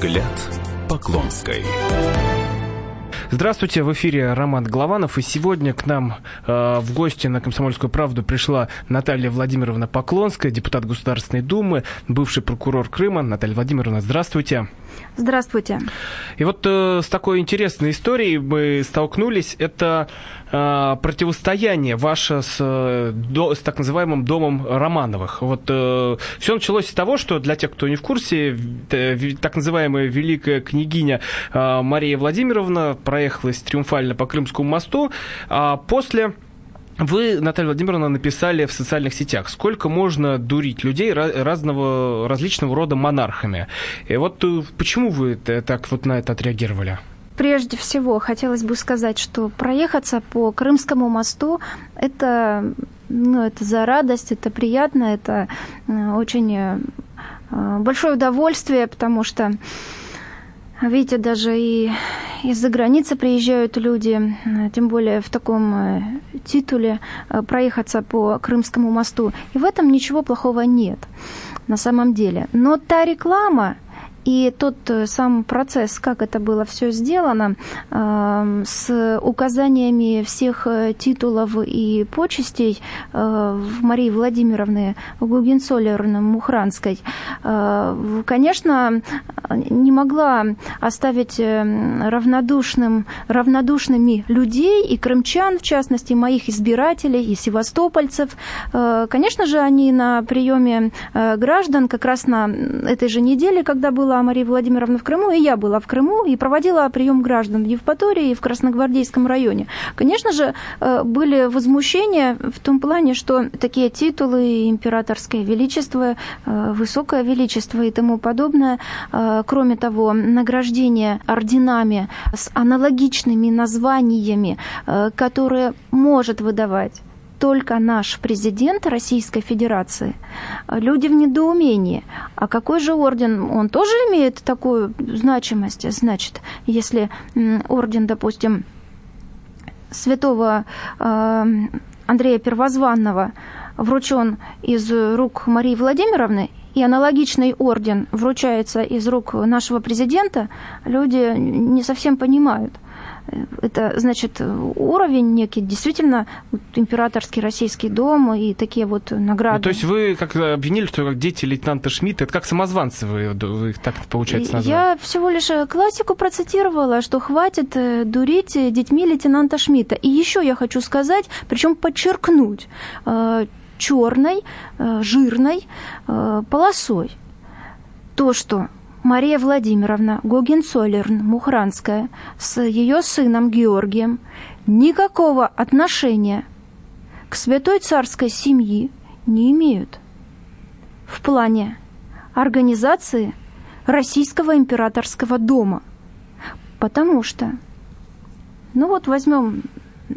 Взгляд Поклонской. Здравствуйте, в эфире Роман Голованов, и сегодня к нам э, в гости на «Комсомольскую правду» пришла Наталья Владимировна Поклонская, депутат Государственной Думы, бывший прокурор Крыма. Наталья Владимировна, здравствуйте. Здравствуйте. И вот э, с такой интересной историей мы столкнулись. Это э, противостояние ваше с, э, до, с так называемым домом Романовых. Вот э, все началось с того, что для тех, кто не в курсе, э, так называемая великая княгиня э, Мария Владимировна проехалась триумфально по Крымскому мосту, а после вы, Наталья Владимировна, написали в социальных сетях, сколько можно дурить людей разного, различного рода монархами. И вот э, почему вы так вот на это отреагировали? Прежде всего, хотелось бы сказать, что проехаться по Крымскому мосту – это, ну, это за радость, это приятно, это э, очень э, большое удовольствие, потому что Видите, даже и из-за границы приезжают люди, тем более в таком э, титуле, э, проехаться по Крымскому мосту. И в этом ничего плохого нет на самом деле. Но та реклама, и тот э, сам процесс, как это было все сделано, эм, с указаниями всех э, титулов и почестей э, в Марии Владимировны Гугенцоллерн-Мухранской, конечно, не могла оставить равнодушным, равнодушными людей и крымчан, в частности, моих избирателей и севастопольцев. Конечно же, они на приеме граждан как раз на этой же неделе, когда было была Мария Владимировна в Крыму, и я была в Крыму, и проводила прием граждан в Евпатории и в Красногвардейском районе. Конечно же, э, были возмущения в том плане, что такие титулы, императорское величество, э, высокое величество и тому подобное, э, кроме того, награждение орденами с аналогичными названиями, которые может выдавать только наш президент Российской Федерации, люди в недоумении. А какой же орден? Он тоже имеет такую значимость? Значит, если орден, допустим, святого э, Андрея Первозванного вручен из рук Марии Владимировны, и аналогичный орден вручается из рук нашего президента, люди не совсем понимают – это, значит, уровень некий, действительно, императорский российский дом и такие вот награды. Ну, то есть вы как обвинили, что как дети лейтенанта Шмидта, это как самозванцы вы, вы их так, получается, назвали? Я всего лишь э, классику процитировала, что хватит э, дурить э, детьми лейтенанта Шмидта. И еще я хочу сказать, причем подчеркнуть, черной, жирной полосой то, что Мария Владимировна Гогенцоллерн-Мухранская с ее сыном Георгием никакого отношения к святой царской семьи не имеют в плане организации Российского императорского дома. Потому что, ну вот возьмем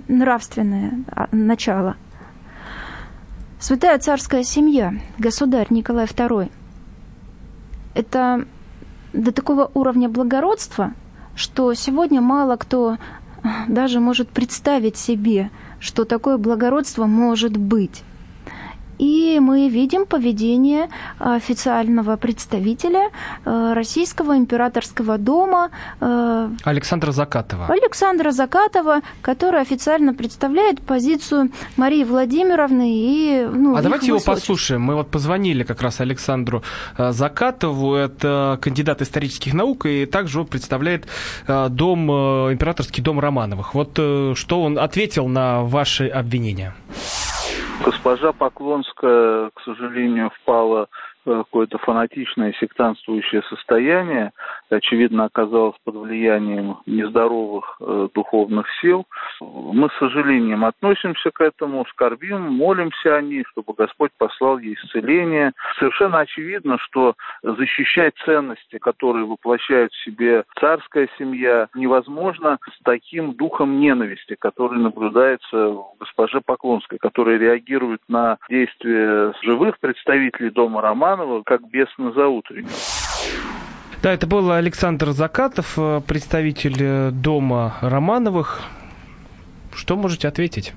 нравственное а, начало. Святая царская семья, государь Николай II, это до такого уровня благородства, что сегодня мало кто даже может представить себе, что такое благородство может быть. И мы видим поведение официального представителя э, Российского императорского дома э, Александра Закатова. Александра Закатова, который официально представляет позицию Марии Владимировны и ну, А давайте его послушаем. Мы вот позвонили как раз Александру э, Закатову, это кандидат исторических наук, и также он представляет дом, императорский дом Романовых. Вот что он ответил на ваши обвинения. Госпожа Поклонская, к сожалению, впала какое-то фанатичное сектантствующее состояние, очевидно, оказалось под влиянием нездоровых э, духовных сил. Мы с сожалением относимся к этому, скорбим, молимся о ней, чтобы Господь послал ей исцеление. Совершенно очевидно, что защищать ценности, которые воплощает в себе царская семья, невозможно с таким духом ненависти, который наблюдается в госпоже Поклонской, которая реагирует на действия живых представителей дома Романа, Романова как бес на заутреннем. Да, это был Александр Закатов, э, представитель э, дома Романовых. Что можете ответить?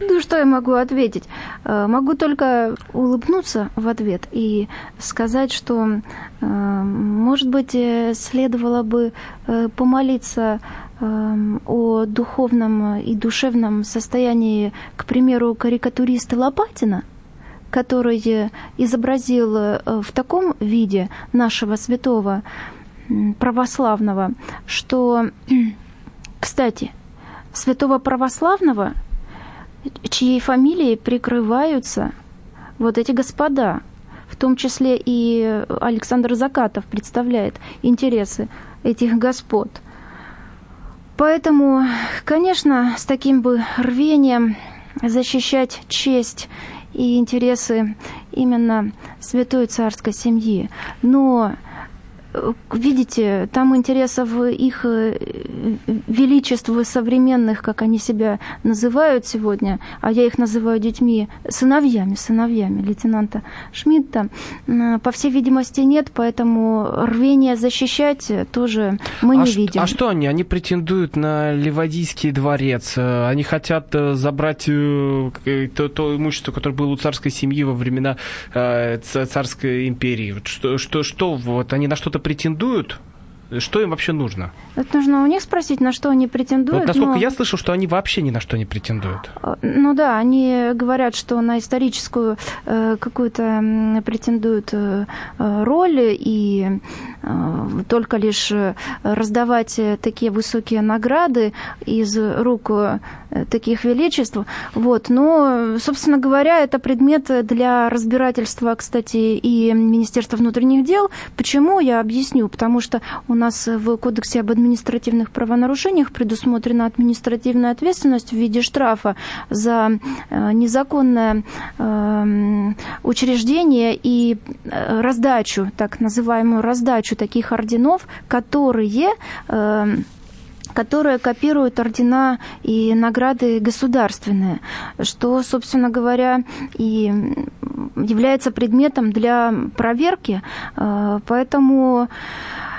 Ну, что я могу ответить? Э, могу только улыбнуться в ответ и сказать, что, может быть, следовало бы помолиться о духовном и душевном состоянии, к примеру, карикатуриста Лопатина, который изобразил в таком виде нашего святого православного, что, кстати, святого православного – чьей фамилией прикрываются вот эти господа, в том числе и Александр Закатов представляет интересы этих господ. Поэтому, конечно, с таким бы рвением защищать честь и интересы именно святой царской семьи. Но видите, там интересов их э, величеств современных, как они себя называют сегодня, а я их называю детьми, сыновьями, сыновьями лейтенанта Шмидта, по всей видимости, нет, поэтому рвение защищать тоже мы а не видим. А что они? Они претендуют на Ливадийский дворец, они хотят э, забрать э, то, то имущество, которое было у царской семьи во времена царской империи. Что, что, что вот они на что-то претендуют, что им вообще нужно? Это нужно у них спросить, на что они претендуют. Вот насколько но... я слышал, что они вообще ни на что не претендуют. А, ну да, они говорят, что на историческую э, какую-то претендуют э, роль и э, только лишь раздавать такие высокие награды из рук э, таких величеств. Вот. Но, собственно говоря, это предмет для разбирательства, кстати, и Министерства внутренних дел. Почему, я объясню. Потому что у нас в Кодексе об административных правонарушениях предусмотрена административная ответственность в виде штрафа за э, незаконное эм, учреждение и э, раздачу, так называемую раздачу таких орденов, которые эм, которые копируют ордена и награды государственные, что, собственно говоря, и является предметом для проверки. Э, поэтому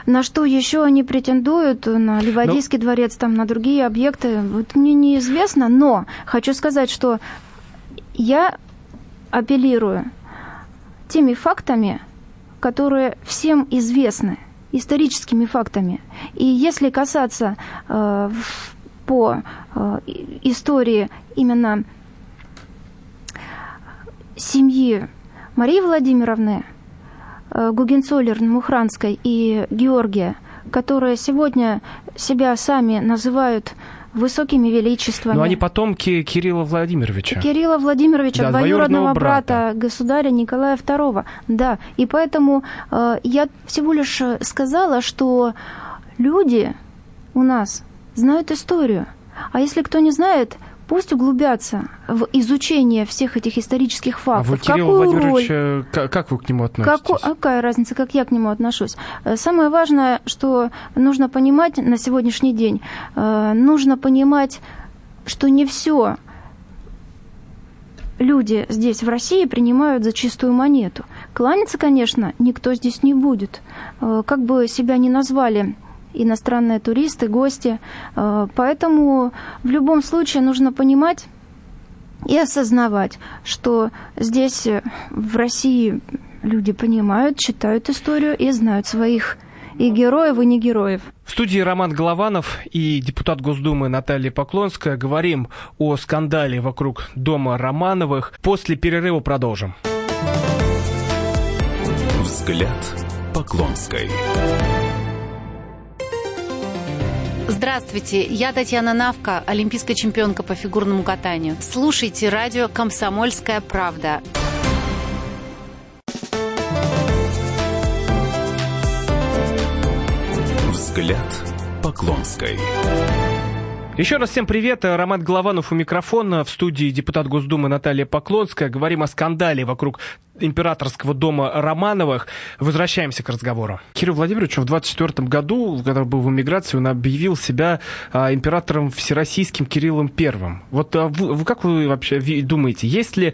на что еще они претендуют, на Ливадийский. Ну. дворец, там, на другие объекты, вот мне неизвестно, но хочу сказать, что я апеллирую теми фактами, которые всем известны, историческими фактами. И если касаться э, по э, истории именно семьи Марии Владимировны, Э, Гугенцоллерн Мухранской и Георгия, которые сегодня себя сами называют высокими величествами. Но они потомки Кирилла Владимировича. Кирилла Владимировича, да, двоюродного брата. брата государя Николая II. Да, и поэтому э, я всего лишь сказала, что люди у нас знают историю. А если кто не знает, пусть углубятся в изучение всех этих исторических фактов. А вы, Кирилл Какую Владимирович, роль... как вы к нему относитесь? Каку... Какая разница, как я к нему отношусь? Э, самое важное, что нужно понимать на сегодняшний день, э, нужно понимать, что не все люди здесь, в России, принимают за чистую монету. Кланяться, конечно, никто здесь не будет. Э, как бы себя ни назвали иностранные туристы, гости. Э, поэтому в любом случае нужно понимать и осознавать, что здесь, э, в России, люди понимают, читают историю и знают своих и героев, и не героев. В студии Роман Голованов и депутат Госдумы Наталья Поклонская. Говорим о скандале вокруг дома Романовых. После перерыва продолжим. Взгляд Поклонской. Здравствуйте, я Татьяна Навка, олимпийская чемпионка по фигурному катанию. Слушайте радио «Комсомольская правда». Взгляд Поклонской. Еще раз всем привет. Роман Голованов у микрофона. В студии депутат Госдумы Наталья Поклонская. Говорим о скандале вокруг императорского дома Романовых. Возвращаемся к разговору. Кирилл Владимирович в 24 году, когда был в эмиграции, он объявил себя а, императором всероссийским Кириллом Первым. Вот а вы, вы как вы вообще думаете, есть ли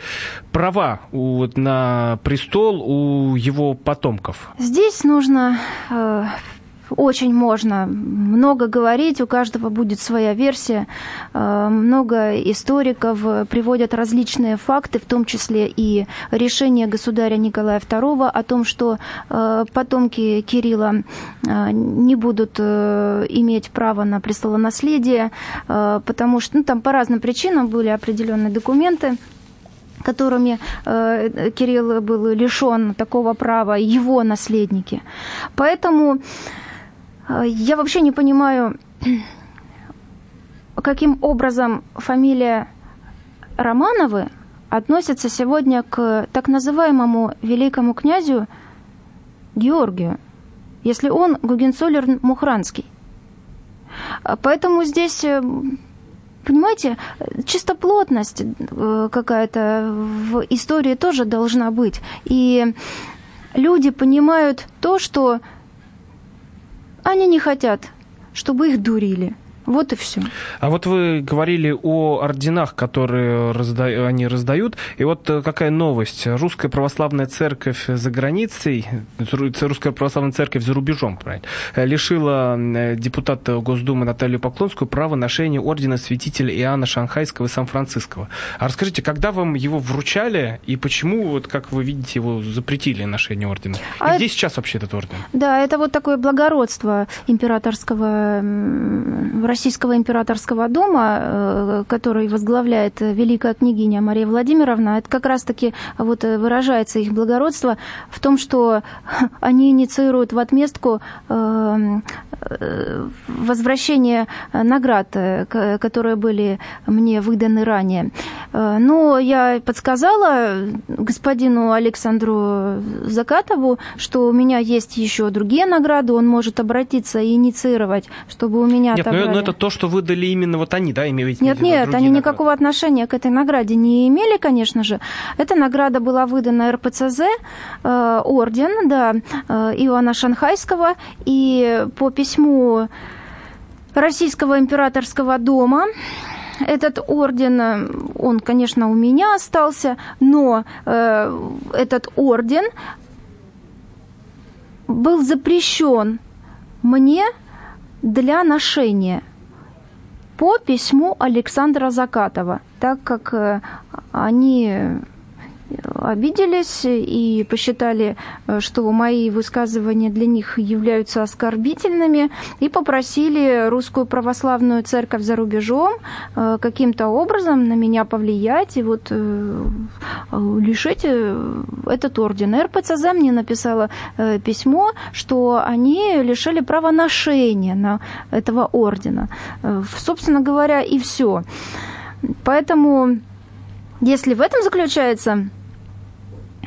права у, на престол у его потомков? Здесь нужно э, очень можно много говорить, у каждого будет своя версия. Э, много историков приводят различные факты, в том числе и решение государя Николая II о том, что э, потомки Кирилла э, не будут иметь право на престолонаследие, потому что ну, там по разным причинам были определенные документы, которыми э, Кирилл был лишен такого права, его наследники. Поэтому э, я вообще не понимаю, каким образом фамилия Романовы относится сегодня к так называемому великому князю Георгию, если он Гугенцоллерн Мухранский. Поэтому здесь э, Понимаете, чистоплотность э, какая-то в истории тоже должна быть. И люди понимают то, что они не хотят, чтобы их дурили. Вот и все. А вот вы говорили о орденах, которые разда... они раздают. И вот э, какая новость. Русская православная церковь за границей, Русская православная церковь за рубежом, правильно, лишила э, депутата Госдумы Наталью Поклонскую права ношения ордена святителя Иоанна Шанхайского и Сан-Франциского. А расскажите, когда вам его вручали и почему, вот как вы видите, его запретили ношение ордена? И а где это... сейчас вообще этот орден? Да, это вот такое благородство императорского Российского императорского дома, э, который возглавляет великая княгиня Мария Владимировна, это как раз-таки вот выражается их благородство в том, что они инициируют в отместку э, э, возвращение наград, которые были мне выданы ранее. Но я подсказала господину Александру Закатову, что у меня есть еще другие награды, он может обратиться и инициировать, чтобы у меня Нет, но, но это то, что выдали именно вот они, да, имеете Нет, нет, они награды. никакого отношения к этой награде не имели, конечно же. Эта награда была выдана РПЦЗ, э, орден, да, э, Иоанна Шанхайского, и по письму Российского императорского дома этот орден, он, конечно, у меня остался, но э, этот орден был запрещен мне для ношения по письму Александра Закатова, так как э, они обиделись и посчитали, э, что мои высказывания для них являются оскорбительными, и попросили русскую православную церковь за рубежом э, каким-то образом на меня повлиять и вот э, лишить этот орден. РПЦЗ мне написала письмо, что они лишили права ношения на этого ордена. Собственно говоря, и все. Поэтому если в этом заключается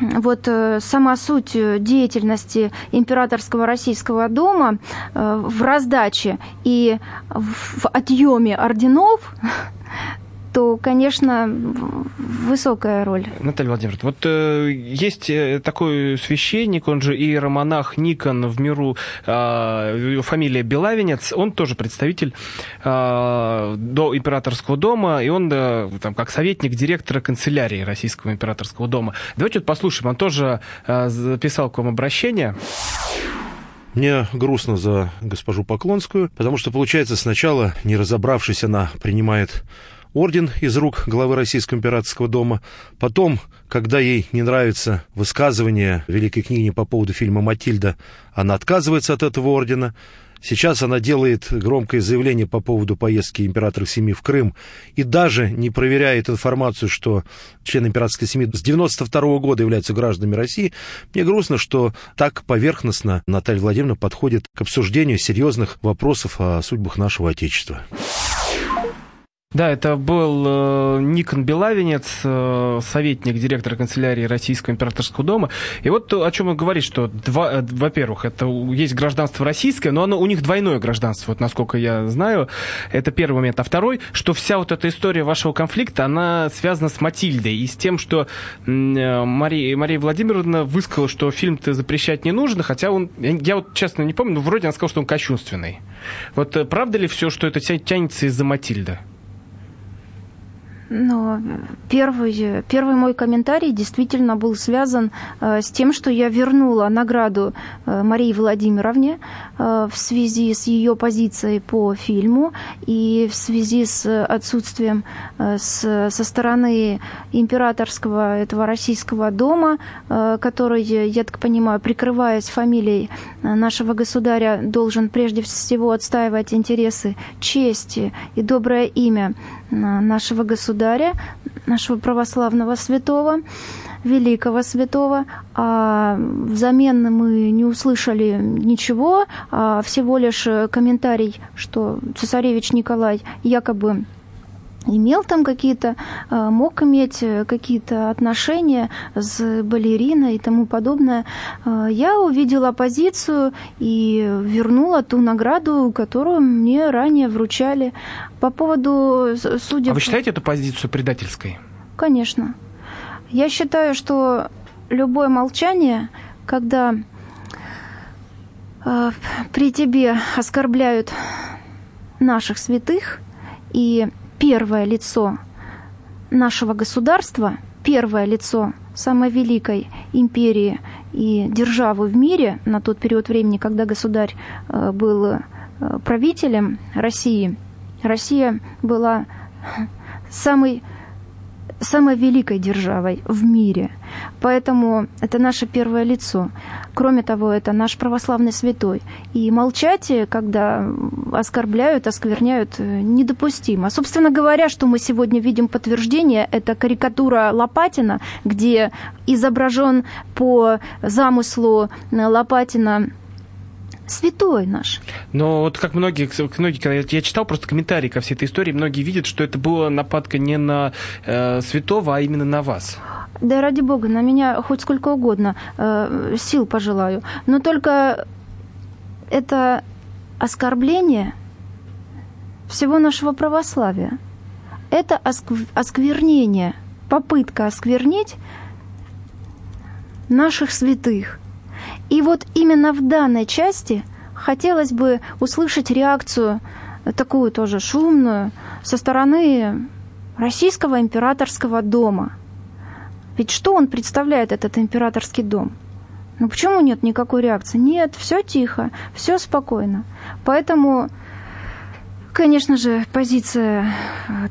вот э, сама суть э, деятельности императорского российского дома э, в раздаче и в отъеме орденов то, конечно, высокая роль. Наталья Владимировна, вот э, есть э, такой священник, он же и романах Никон в миру, э, фамилия Белавинец, он тоже представитель э, до императорского дома, и он э, там как советник директора канцелярии Российского императорского дома. Давайте вот послушаем, он тоже э, записал к вам обращение. Мне грустно за госпожу Поклонскую, потому что, получается, сначала, не разобравшись, она принимает орден из рук главы Российского императорского дома. Потом, когда ей не нравится высказывание великой книги по поводу фильма «Матильда», она отказывается от этого ордена. Сейчас она делает громкое заявление по поводу поездки императора семьи в Крым и даже не проверяет информацию, что члены императорской семьи с 92 -го года являются гражданами России. Мне грустно, что так поверхностно Наталья Владимировна подходит к обсуждению серьезных вопросов о судьбах нашего Отечества. Да, это был э, Никон Белавинец, э, советник директора канцелярии Российского императорского дома. И вот о чем он говорит, что, два, э, во-первых, это есть гражданство российское, но оно, у них двойное гражданство, вот насколько я знаю. Это первый момент. А второй, что вся вот эта история вашего конфликта, она связана с Матильдой и с тем, что э, Мария, Мария Владимировна высказала, что фильм-то запрещать не нужно, хотя он, я вот честно не помню, но вроде она сказала, что он кощунственный. Вот э, правда ли все, что это тянется из-за Матильды? Но первый, первый мой комментарий действительно был связан э, с тем, что я вернула награду э, Марии Владимировне э, в связи с ее позицией по фильму и в связи с отсутствием с, со стороны императорского этого российского дома, который, я так понимаю, прикрываясь фамилией нашего государя, должен прежде всего отстаивать интересы чести и доброе имя нашего государя, нашего православного святого, великого святого, а взамен мы не услышали ничего, а всего лишь комментарий, что цесаревич Николай якобы имел там какие-то, э, мог иметь какие-то отношения с балериной и тому подобное. Э, я увидела позицию и вернула ту награду, которую мне ранее вручали. По поводу судеб... А вы считаете эту позицию предательской? Конечно. Я считаю, что любое молчание, когда э, при тебе оскорбляют наших святых и первое лицо нашего государства, первое лицо самой великой империи и державы в мире на тот период времени, когда государь э, был э, правителем России, Россия была самой самой великой державой в мире. Поэтому это наше первое лицо. Кроме того, это наш православный святой. И молчать, когда оскорбляют, оскверняют, недопустимо. Собственно говоря, что мы сегодня видим подтверждение, это карикатура Лопатина, где изображен по замыслу Лопатина святой наш. Но вот как многие, многие когда я читал просто комментарии ко всей этой истории, многие видят, что это была нападка не на э, святого, а именно на вас. Да ради бога, на меня хоть сколько угодно э, сил пожелаю. Но только это оскорбление всего нашего православия. Это осквернение, попытка осквернить наших святых – и вот именно в данной части хотелось бы услышать реакцию такую тоже шумную со стороны российского императорского дома. Ведь что он представляет, этот императорский дом? Ну почему нет никакой реакции? Нет, все тихо, все спокойно. Поэтому, конечно же, позиция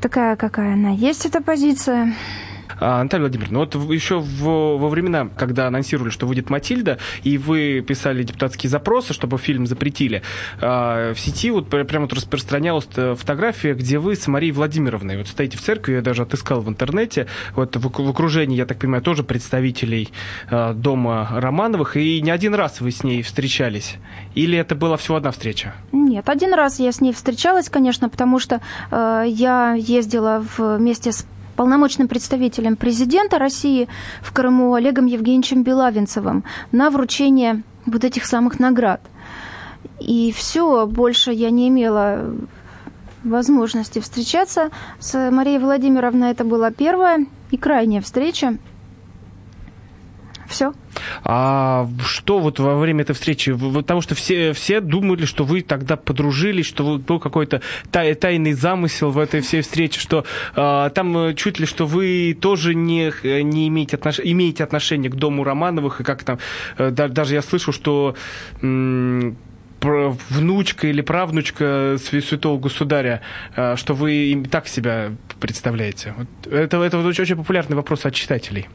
такая, какая она есть, эта позиция. А, Наталья Владимировна, вот еще в, во времена, когда анонсировали, что выйдет Матильда, и вы писали депутатские запросы, чтобы фильм запретили, а, в сети вот прямо вот распространялась фотография, где вы с Марией Владимировной вот стоите в церкви, я даже отыскал в интернете, вот в, в окружении, я так понимаю, тоже представителей а, дома Романовых, и не один раз вы с ней встречались? Или это была всего одна встреча? Нет, один раз я с ней встречалась, конечно, потому что э, я ездила вместе с полномочным представителем президента России в Крыму Олегом Евгеньевичем Белавинцевым на вручение вот этих самых наград. И все, больше я не имела возможности встречаться с Марией Владимировной. Это была первая и крайняя встреча. Все. А что вот во время этой встречи? Потому что все, все думали, что вы тогда подружились, что был какой-то тай, тайный замысел в этой всей встрече, что а, там э, чуть ли, что вы тоже не, не имеете, отнош... имеете отношение к дому Романовых, и как там, э, даже я слышал, что внучка или правнучка святого государя, э, что вы так себя представляете? Это, это очень, очень популярный вопрос от читателей.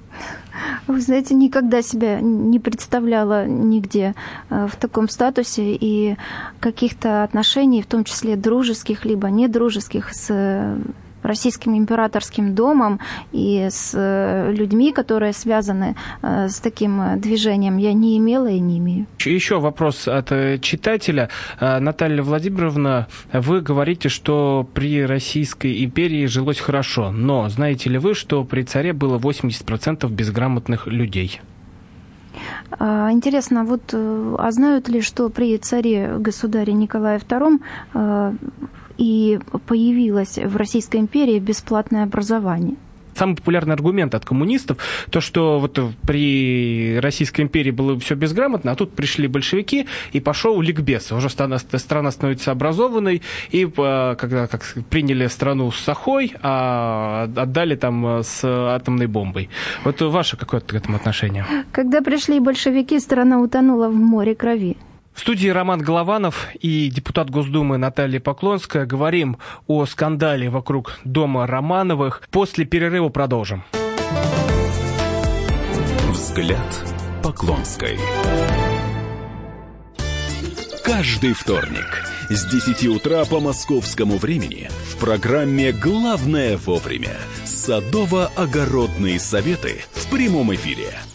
Вы знаете, никогда себя не представляла нигде э, в таком статусе и каких-то отношений, в том числе дружеских либо недружеских, с российским императорским домом и с э, людьми, которые связаны э, с таким э, движением, я не имела и не имею. Еще вопрос от читателя. Наталья Владимировна, вы говорите, что при Российской империи жилось хорошо, но знаете ли вы, что при царе было 80% безграмотных людей? А, интересно, вот а знают ли, что при царе государе Николае II и появилось в Российской империи бесплатное образование. самый популярный аргумент от коммунистов, то, что вот при Российской империи было все безграмотно, а тут пришли большевики, и пошел ликбез. Уже страна, страна становится образованной, и э, когда как, приняли страну с Сахой, а отдали там с атомной бомбой. Вот ваше какое-то к этому отношение? Когда пришли большевики, страна утонула в море крови. В студии Роман Голованов и депутат Госдумы Наталья Поклонская говорим о скандале вокруг дома Романовых. После перерыва продолжим. Взгляд Поклонской. Каждый вторник с 10 утра по московскому времени в программе «Главное вовремя» садово-огородные советы в прямом эфире –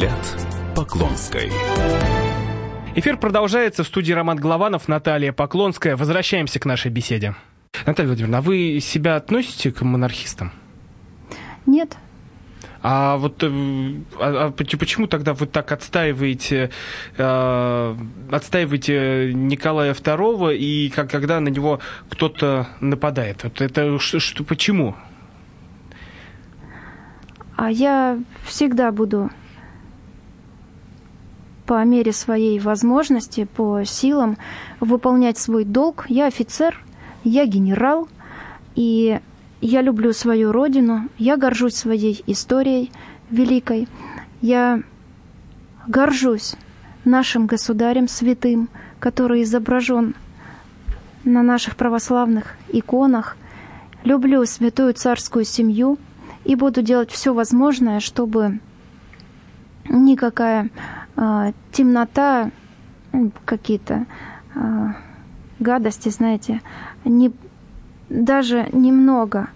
Взгляд Поклонской. Эфир продолжается в студии Роман Голованов, Наталья Поклонская. Возвращаемся к нашей беседе. Наталья Владимировна, а вы себя относите к монархистам? Нет. А вот э, а, а почему тогда вы так отстаиваете, э, отстаиваете Николая II и как, когда на него кто-то нападает? Вот это что, что, почему? А я всегда буду по мере своей возможности, по силам выполнять свой долг. Я офицер, я генерал, и я люблю свою родину, я горжусь своей историей великой, я горжусь нашим государем святым, который изображен на наших православных иконах. Люблю святую царскую семью и буду делать все возможное, чтобы никакая темнота, какие-то э, гадости, знаете, не, даже немного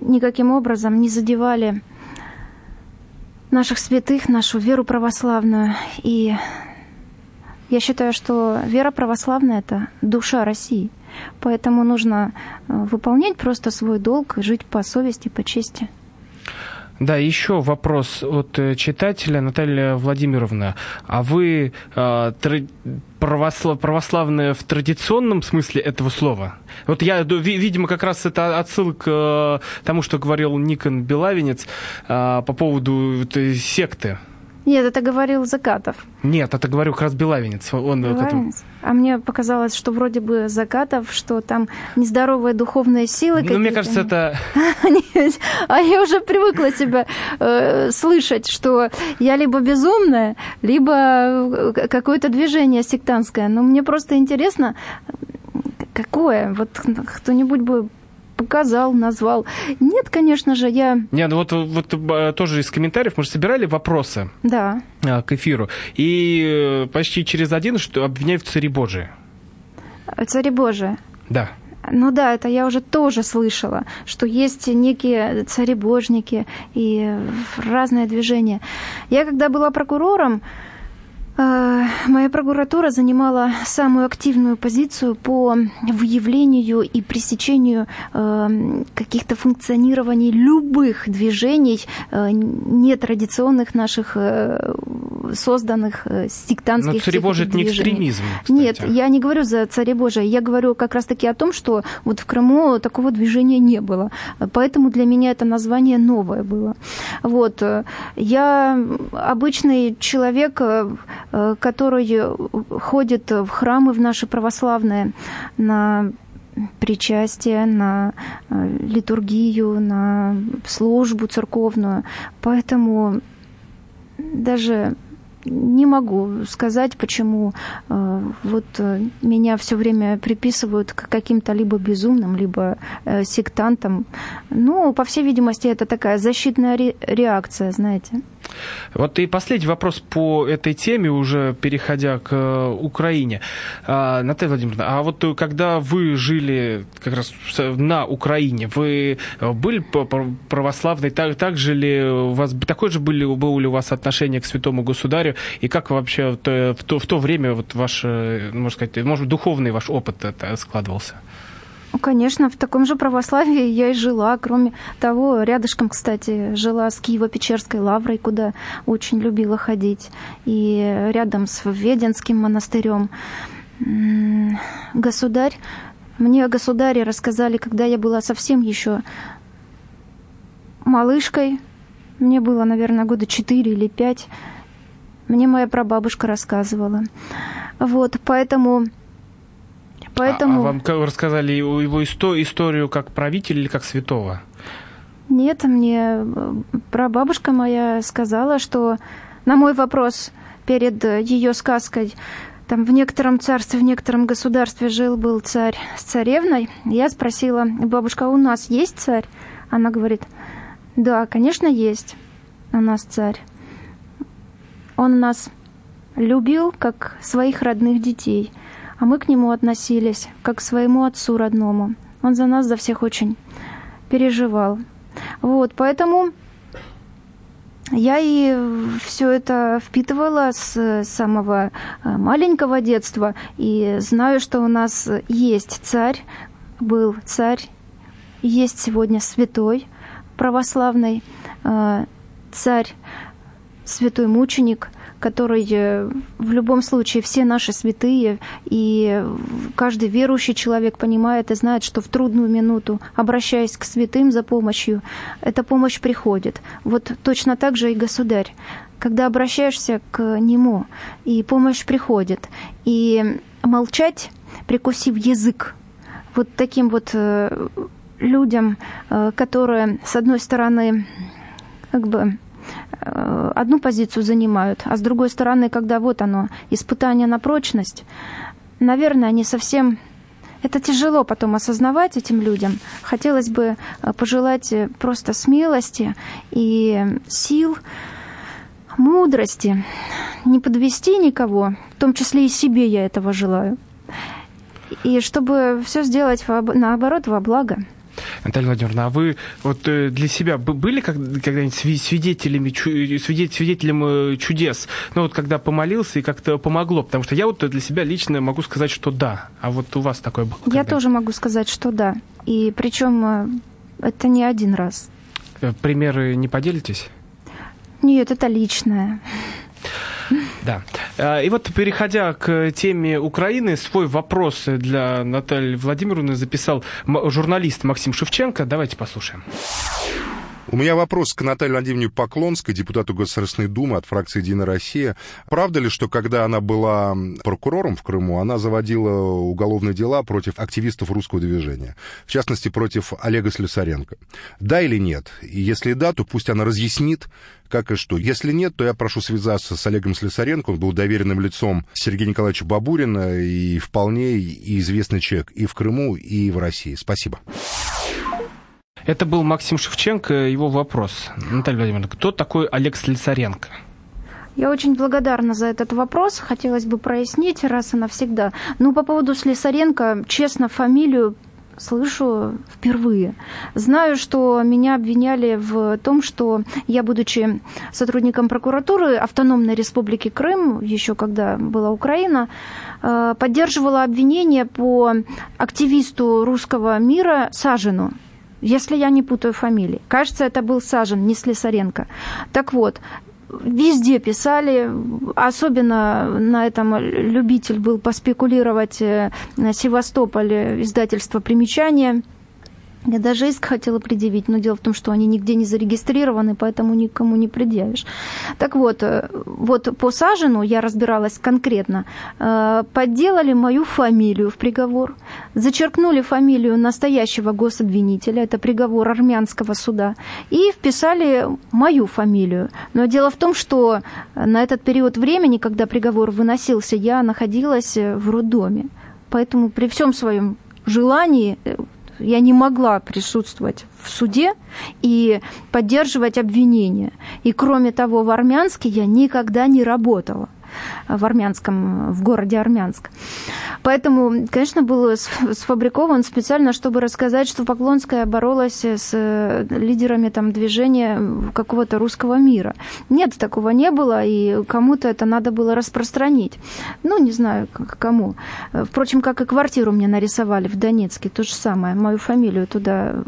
никаким образом не задевали наших святых, нашу веру православную. И я считаю, что вера православная – это душа России. Поэтому нужно э, выполнять просто свой долг и жить по совести, по чести. Да, еще вопрос от э, читателя Наталья Владимировна. А вы э, тр... православ... православная в традиционном смысле этого слова? Вот я, видимо, как раз это отсылка к э, тому, что говорил Никон Белавинец э, по поводу секты. Нет, это говорил Закатов. Нет, это говорю как раз Белавинец. Он Белавинец? А мне показалось, что вроде бы Закатов, что там нездоровые духовные силы Ну, мне кажется, это... А я уже привыкла себя э, слышать, что я либо безумная, либо э, какое-то движение сектантское. Но мне просто интересно, какое? Вот кто-нибудь бы показал, назвал. Нет, конечно же, я... Нет, ну вот, вот э, тоже из комментариев мы же собирали вопросы да. А, к эфиру. И э, почти через один что обвиняют в царе Божии. Царе Божие? Да. Ну да, это я уже тоже слышала, что есть некие царебожники и разные движения. Я когда была прокурором, Э, моя прокуратура занимала самую активную позицию по выявлению и пресечению э, каких-то функционирований любых движений э, нетрадиционных наших созданных сектантских Но царебожие это не экстремизм, кстати. Нет, я не говорю за царебожие, я говорю как раз-таки о том, что вот в Крыму такого движения не было. Поэтому для меня это название новое было. Вот. Я обычный человек, Э, который ходит в храмы в наши православные на причастие, на э, литургию, на службу церковную. Поэтому даже не могу сказать, почему э, вот э, меня все время приписывают к каким-то либо безумным, либо э, сектантам. Ну, по всей видимости, это такая защитная ре- реакция, знаете. Вот и последний вопрос по этой теме, уже переходя к Украине. А, Наталья Владимировна, а вот когда вы жили как раз на Украине, вы были православной, так, так же ли у вас, такое же были, было у вас отношение к святому государю, и как вообще в то, в то время вот ваш, можно сказать, может, духовный ваш опыт это складывался? Ну, конечно, в таком же православии я и жила. Кроме того, рядышком, кстати, жила с Киево-Печерской лаврой, куда очень любила ходить. И рядом с Веденским монастырем. Государь, мне о государе рассказали, когда я была совсем еще малышкой. Мне было, наверное, года четыре или пять. Мне моя прабабушка рассказывала. Вот, поэтому Поэтому... А, а вам рассказали его, его историю как правителя или как святого? Нет, мне э, прабабушка моя сказала, что на мой вопрос перед ее сказкой, там в некотором царстве, в некотором государстве жил-был царь с царевной, я спросила, бабушка, а у нас есть царь? Она говорит, да, конечно, есть у нас царь. Он нас любил, как своих родных детей – а мы к нему относились, как к своему отцу родному. Он за нас, за всех очень переживал. Вот, поэтому я и все это впитывала с самого э, маленького детства и знаю, что у нас есть царь, был царь, есть сегодня святой православный э, царь, святой мученик – который э, в любом случае все наши святые, и каждый верующий человек понимает и знает, что в трудную минуту, обращаясь к святым за помощью, эта помощь приходит. Вот точно так же и государь. Когда обращаешься к нему, и помощь приходит, и молчать, прикусив язык, вот таким вот э, людям, э, которые, с одной стороны, как бы одну позицию занимают, а с другой стороны, когда вот оно, испытание на прочность, наверное, они совсем... Это тяжело потом осознавать этим людям. Хотелось бы э, пожелать э, просто смелости и сил, мудрости, не подвести никого, в том числе и себе я этого желаю. И чтобы все сделать наоборот во благо. Наталья Владимировна, а вы вот э, для себя были когда-нибудь свидетелями, свидетелем э, чудес? Ну вот когда помолился и как-то помогло? Потому что я вот для себя лично могу сказать, что да. А вот у вас такое было? Я тоже могу сказать, что да. И причем э, это не один раз. Примеры не поделитесь? Нет, это личное. Да. А, и вот, переходя к теме Украины, свой вопрос для Натальи Владимировны записал журналист Максим Шевченко. Давайте послушаем. У меня вопрос к Наталье Владимировне Поклонской, депутату Государственной Думы от фракции «Единая Россия». Правда ли, что когда она была прокурором в Крыму, она заводила уголовные дела против активистов русского движения? В частности, против Олега Слесаренко. Да или нет? И если да, то пусть она разъяснит, как и что. Если нет, то я прошу связаться с Олегом Слесаренко. Он был доверенным лицом Сергея Николаевича Бабурина и вполне известный человек и в Крыму, и в России. Спасибо. Это был Максим Шевченко, его вопрос. Наталья Владимировна, кто такой Олег Слесаренко? Я очень благодарна за этот вопрос. Хотелось бы прояснить раз и навсегда. Ну, по поводу Слесаренко, честно, фамилию слышу впервые. Знаю, что меня обвиняли в том, что я, будучи сотрудником прокуратуры Автономной Республики Крым, еще когда была Украина, э, поддерживала обвинение по активисту русского мира Сажину если я не путаю фамилии. Кажется, это был Сажен, не Слесаренко. Так вот, везде писали, особенно на этом любитель был поспекулировать э, Севастополь, издательство «Примечания», я даже иск хотела предъявить, но дело в том, что они нигде не зарегистрированы, поэтому никому не предъявишь. Так вот, э, вот по Сажину я разбиралась конкретно. Э, подделали мою фамилию в приговор, зачеркнули фамилию настоящего гособвинителя, это приговор армянского суда, и вписали мою фамилию. Но дело в том, что на этот период времени, когда приговор выносился, я находилась в роддоме. Поэтому при всем своем желании я не могла присутствовать в суде и поддерживать обвинения. И кроме того, в Армянске я никогда не работала в армянском, в городе Армянск. Поэтому, конечно, был сфабрикован специально, чтобы рассказать, что Поклонская боролась с э, лидерами там, движения какого-то русского мира. Нет, такого не было, и кому-то это надо было распространить. Ну, не знаю, кому. Впрочем, как и квартиру мне нарисовали в Донецке, то же самое. Мою фамилию туда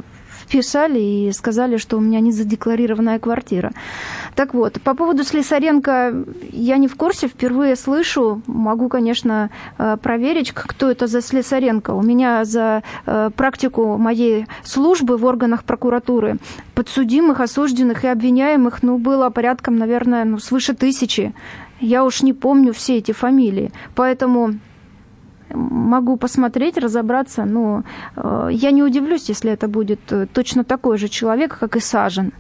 писали и сказали, что у меня не задекларированная квартира. Так вот, по поводу Слесаренко я не в курсе, впервые слышу. Могу, конечно, э, проверить, кто это за Слесаренко. У меня за э, практику моей службы в органах прокуратуры подсудимых, осужденных и обвиняемых, ну, было порядком, наверное, ну, свыше тысячи. Я уж не помню все эти фамилии. Поэтому могу посмотреть, разобраться, но э, я не удивлюсь, если это будет э, точно такой же человек, как и Сажен.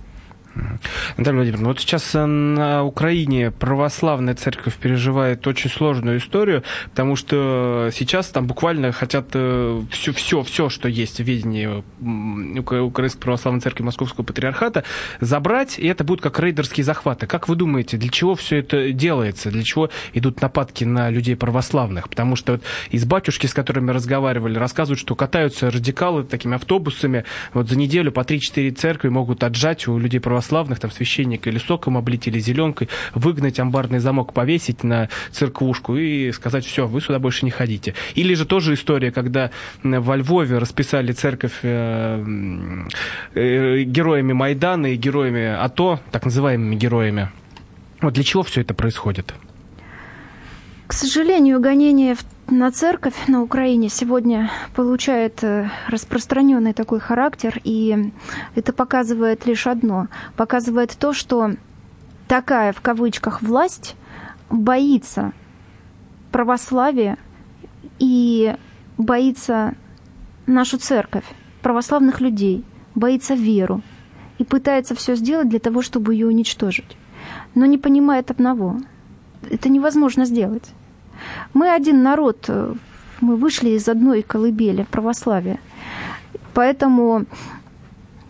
Наталья Владимировна, вот сейчас э, на Украине православная церковь переживает очень сложную историю, потому что сейчас там буквально хотят все, все, все что есть в ведении Украинской православной церкви Московского патриархата, забрать, и это будут как рейдерские захваты. Как вы думаете, для чего все это делается? Для чего идут нападки на людей православных? Потому что вот из батюшки, с которыми разговаривали, рассказывают, что катаются радикалы такими автобусами, вот за неделю по 3-4 церкви могут отжать у людей православных православных, там священника или соком облить, или зеленкой, выгнать амбарный замок, повесить на церквушку и сказать, все, вы сюда больше не ходите. Или же тоже история, когда во Львове расписали церковь э, э, героями Майдана и героями АТО, так называемыми героями. Вот для чего все это происходит? К сожалению, гонение на церковь на Украине сегодня получает э, распространенный такой характер, и это показывает лишь одно. Показывает то, что такая, в кавычках, власть боится православия и боится нашу церковь, православных людей, боится веру и пытается все сделать для того, чтобы ее уничтожить. Но не понимает одного. Это невозможно сделать. Мы один народ, э, мы вышли из одной колыбели православия. Поэтому,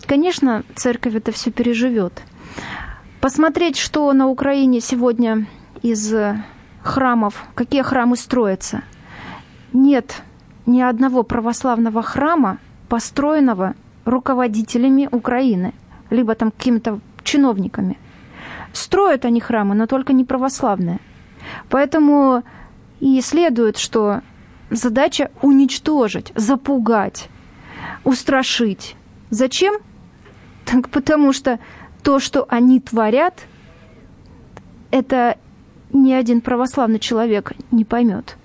конечно, церковь это все переживет. Посмотреть, что на Украине сегодня из храмов, какие храмы строятся. Нет ни одного православного храма, построенного руководителями Украины, либо там какими-то чиновниками. Строят они храмы, но только не православные. Поэтому и следует, что задача уничтожить, запугать, устрашить. Зачем? Так потому что то, что они творят, это ни один православный человек не поймет.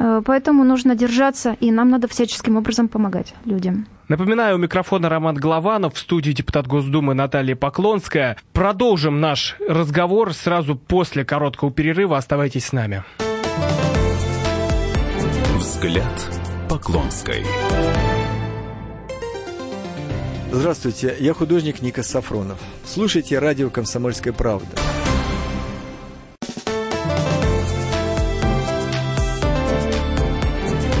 Э, поэтому нужно держаться, и нам надо всяческим образом помогать людям. Напоминаю, у микрофона Роман Главанов, в студии депутат Госдумы Наталья Поклонская. Продолжим наш разговор сразу после короткого перерыва. Оставайтесь с нами. Взгляд Поклонской. Здравствуйте, я художник Ника Сафронов. Слушайте радио «Комсомольская правда».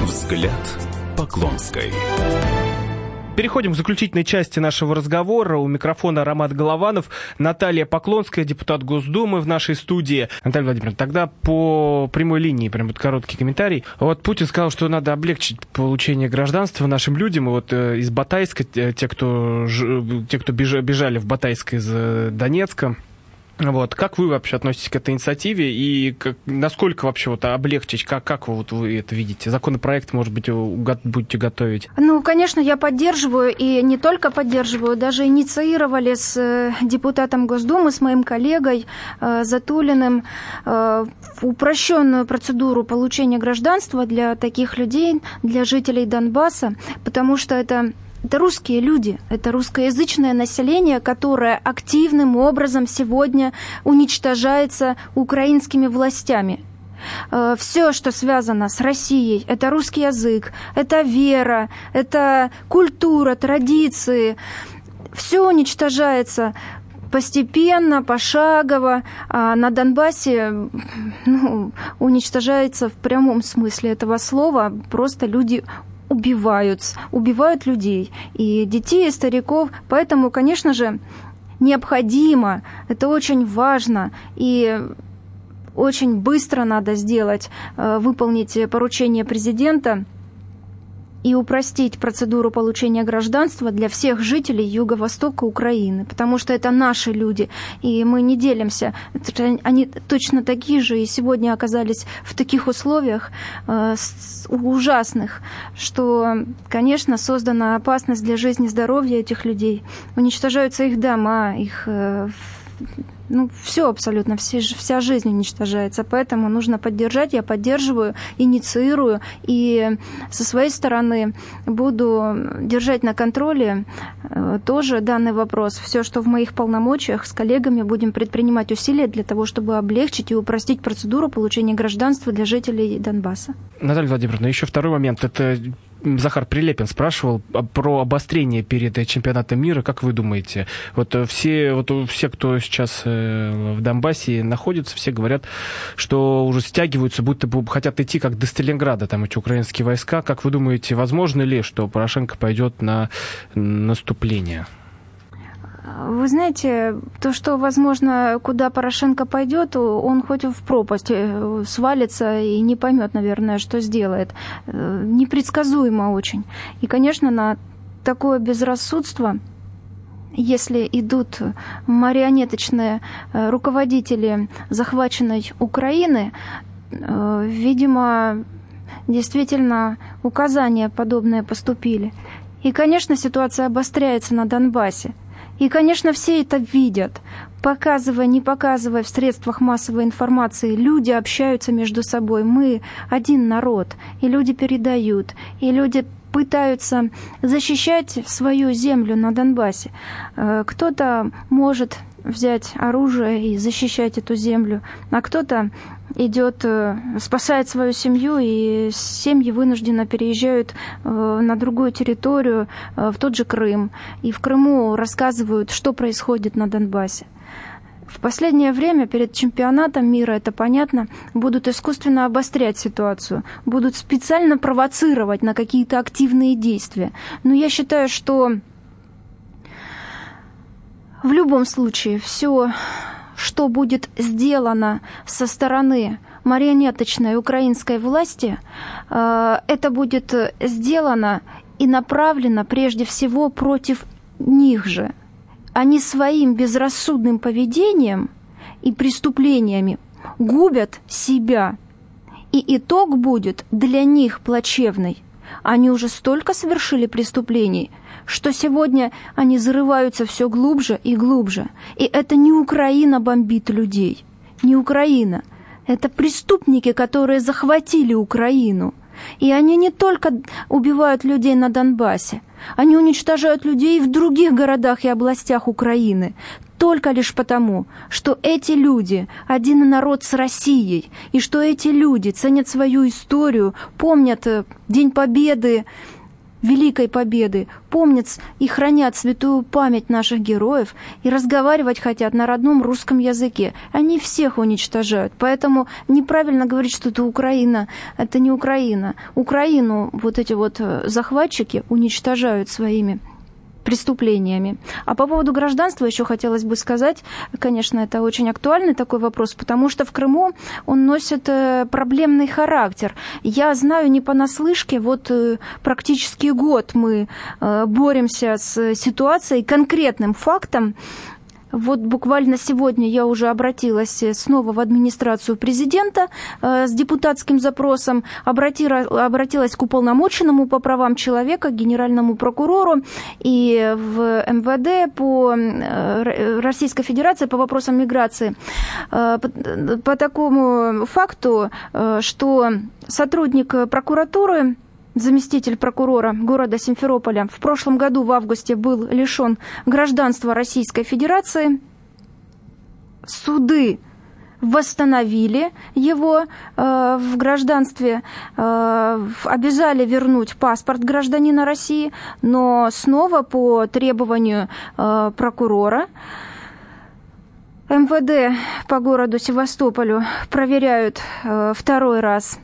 Взгляд Поклонской. Переходим к заключительной части нашего разговора. У микрофона Ромат Голованов, Наталья Поклонская, депутат Госдумы в нашей студии. Наталья Владимировна, тогда по прямой линии, прям вот короткий комментарий. Вот Путин сказал, что надо облегчить получение гражданства нашим людям. И вот э, из Батайска, э, те, кто, те, кто бежали в Батайск из э, Донецка, вот. Как вы вообще относитесь к этой инициативе и как, насколько вообще вот облегчить, как, как вы, вот вы это видите? Законопроект, может быть, будете готовить? Ну, конечно, я поддерживаю и не только поддерживаю, даже инициировали с э, депутатом Госдумы, с моим коллегой э, Затулиным э, упрощенную процедуру получения гражданства для таких людей, для жителей Донбасса, потому что это это русские люди, это русскоязычное население, которое активным образом сегодня уничтожается украинскими властями. Э, Все, что связано с Россией, это русский язык, это вера, это культура, традиции. Все уничтожается постепенно, пошагово. А на Донбассе ну, уничтожается в прямом смысле этого слова. Просто люди убивают, убивают людей, и детей, и стариков. Поэтому, конечно же, необходимо, это очень важно, и очень быстро надо сделать, э, выполнить поручение президента – и упростить процедуру получения гражданства для всех жителей Юго-Востока Украины, потому что это наши люди, и мы не делимся. Они точно такие же и сегодня оказались в таких условиях э, ужасных, что, конечно, создана опасность для жизни и здоровья этих людей. Уничтожаются их дома, их э, ну, все абсолютно, все, вся жизнь уничтожается. Поэтому нужно поддержать. Я поддерживаю, инициирую. И со своей стороны буду держать на контроле э, тоже данный вопрос. Все, что в моих полномочиях, с коллегами будем предпринимать усилия для того, чтобы облегчить и упростить процедуру получения гражданства для жителей Донбасса. Наталья Владимировна, еще второй момент. Это Захар Прилепин спрашивал про обострение перед чемпионатом мира. Как вы думаете, вот э, все, вот все, кто сейчас э, в Донбассе находится, все говорят, что уже стягиваются, будто бы хотят идти как до Сталинграда, там эти украинские войска. Как вы думаете, возможно ли, что Порошенко пойдет на наступление? Вы знаете, то, что, возможно, куда Порошенко пойдет, он хоть в пропасть э, свалится и не поймет, наверное, что сделает. Э, непредсказуемо очень. И, конечно, на такое безрассудство если идут марионеточные э, руководители захваченной Украины, видимо, действительно указания подобные поступили. И, конечно, ситуация обостряется на Донбассе. И, конечно, все это видят. Показывая, не показывая в средствах массовой информации, люди общаются между собой. Мы один народ, и люди передают, и люди пытаются защищать свою землю на Донбассе. Э, кто-то может взять оружие и защищать эту землю, а кто-то идет, э, спасает свою семью, и семьи вынужденно переезжают э, на другую территорию, э, в тот же Крым. И в Крыму рассказывают, что происходит на Донбассе. В последнее время перед чемпионатом мира, это понятно, будут искусственно обострять ситуацию, будут специально провоцировать на какие-то активные действия. Но я считаю, что в любом случае все что будет сделано со стороны марионеточной украинской власти, э, это будет сделано и направлено прежде всего против них же. Они своим безрассудным поведением и преступлениями губят себя. И итог будет для них плачевный. Они уже столько совершили преступлений – что сегодня они зарываются все глубже и глубже. И это не Украина бомбит людей, не Украина. Это преступники, которые захватили Украину. И они не только убивают людей на Донбассе, они уничтожают людей в других городах и областях Украины, только лишь потому, что эти люди один народ с Россией, и что эти люди ценят свою историю, помнят э, День Победы, Великой Победы, помнят и хранят святую память наших героев и разговаривать хотят на родном русском языке. Они всех уничтожают. Поэтому неправильно говорить, что это Украина. Это не Украина. Украину вот эти вот э, захватчики уничтожают своими преступлениями. А по поводу гражданства еще хотелось бы сказать, конечно, это очень актуальный такой вопрос, потому что в Крыму он носит э, проблемный характер. Я знаю не понаслышке, вот э, практически год мы э, боремся с ситуацией, конкретным фактом, вот буквально сегодня я уже обратилась э, снова в администрацию президента э, с депутатским запросом, обратила, обратилась к уполномоченному по правам человека, генеральному прокурору и в МВД по э, Российской Федерации по вопросам миграции. По, по такому факту, что сотрудник прокуратуры заместитель прокурора города Симферополя, в прошлом году в августе был лишен гражданства Российской Федерации. Суды восстановили его э, в гражданстве, э, обязали вернуть паспорт гражданина России, но снова по требованию э, прокурора МВД по городу Севастополю проверяют э, второй раз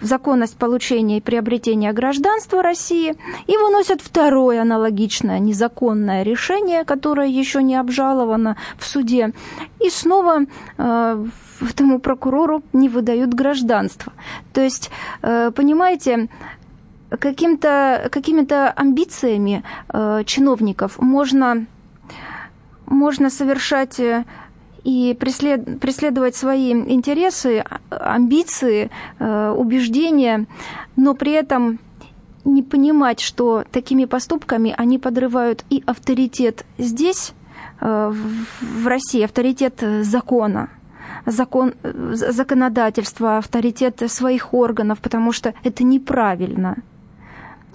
законность получения и приобретения гражданства России и выносят второе аналогичное незаконное решение, которое еще не обжаловано в суде, и снова э, этому прокурору не выдают гражданство. То есть, э, понимаете, каким-то, какими-то амбициями э, чиновников можно, можно совершать э, и преслед, преследовать свои интересы, амбиции, э, убеждения, но при этом не понимать, что такими поступками они подрывают и авторитет здесь, э, в России, авторитет закона, закон, э, законодательства, авторитет своих органов, потому что это неправильно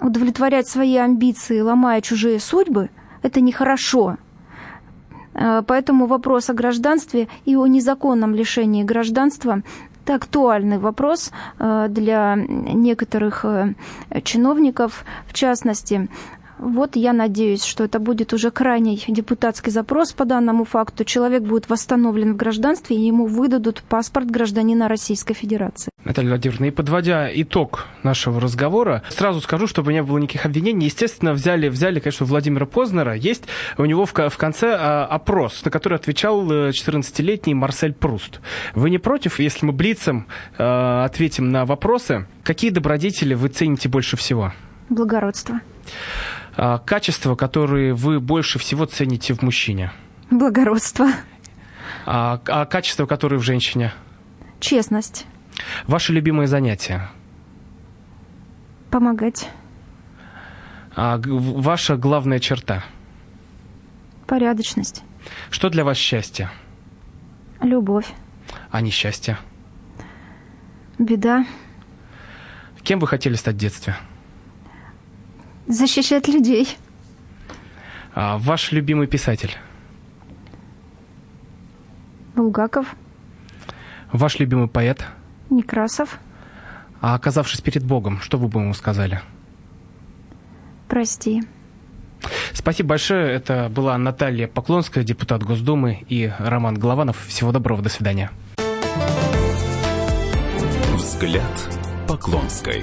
удовлетворять свои амбиции, ломая чужие судьбы, это нехорошо. Э, поэтому вопрос о гражданстве и о незаконном лишении гражданства это актуальный вопрос э, для некоторых э, чиновников, в частности. Вот я надеюсь, что это будет уже крайний депутатский запрос по данному факту. Человек будет восстановлен в гражданстве, и ему выдадут паспорт гражданина Российской Федерации. Наталья Владимировна, и подводя итог нашего разговора, сразу скажу, чтобы не было никаких обвинений. Естественно, взяли, взяли конечно, Владимира Познера. Есть у него в, в конце а, опрос, на который отвечал 14-летний э, Марсель Пруст. Вы не против, если мы блицем а, ответим на вопросы? Какие добродетели вы цените больше всего? Благородство. А, качества, которые вы больше всего цените в мужчине? Благородство. А, а качества, которые в женщине? Честность. Ваше любимое занятие? Помогать. А ваша главная черта? Порядочность. Что для вас счастье? Любовь. А несчастье? Беда. Кем вы хотели стать в детстве? Защищать людей. А ваш любимый писатель? Булгаков. Ваш любимый поэт? Некрасов. А оказавшись перед Богом, что вы бы ему сказали? Прости. Спасибо большое. Это была Наталья Поклонская, депутат Госдумы, и Роман Голованов. Всего доброго, до свидания. Взгляд Поклонской.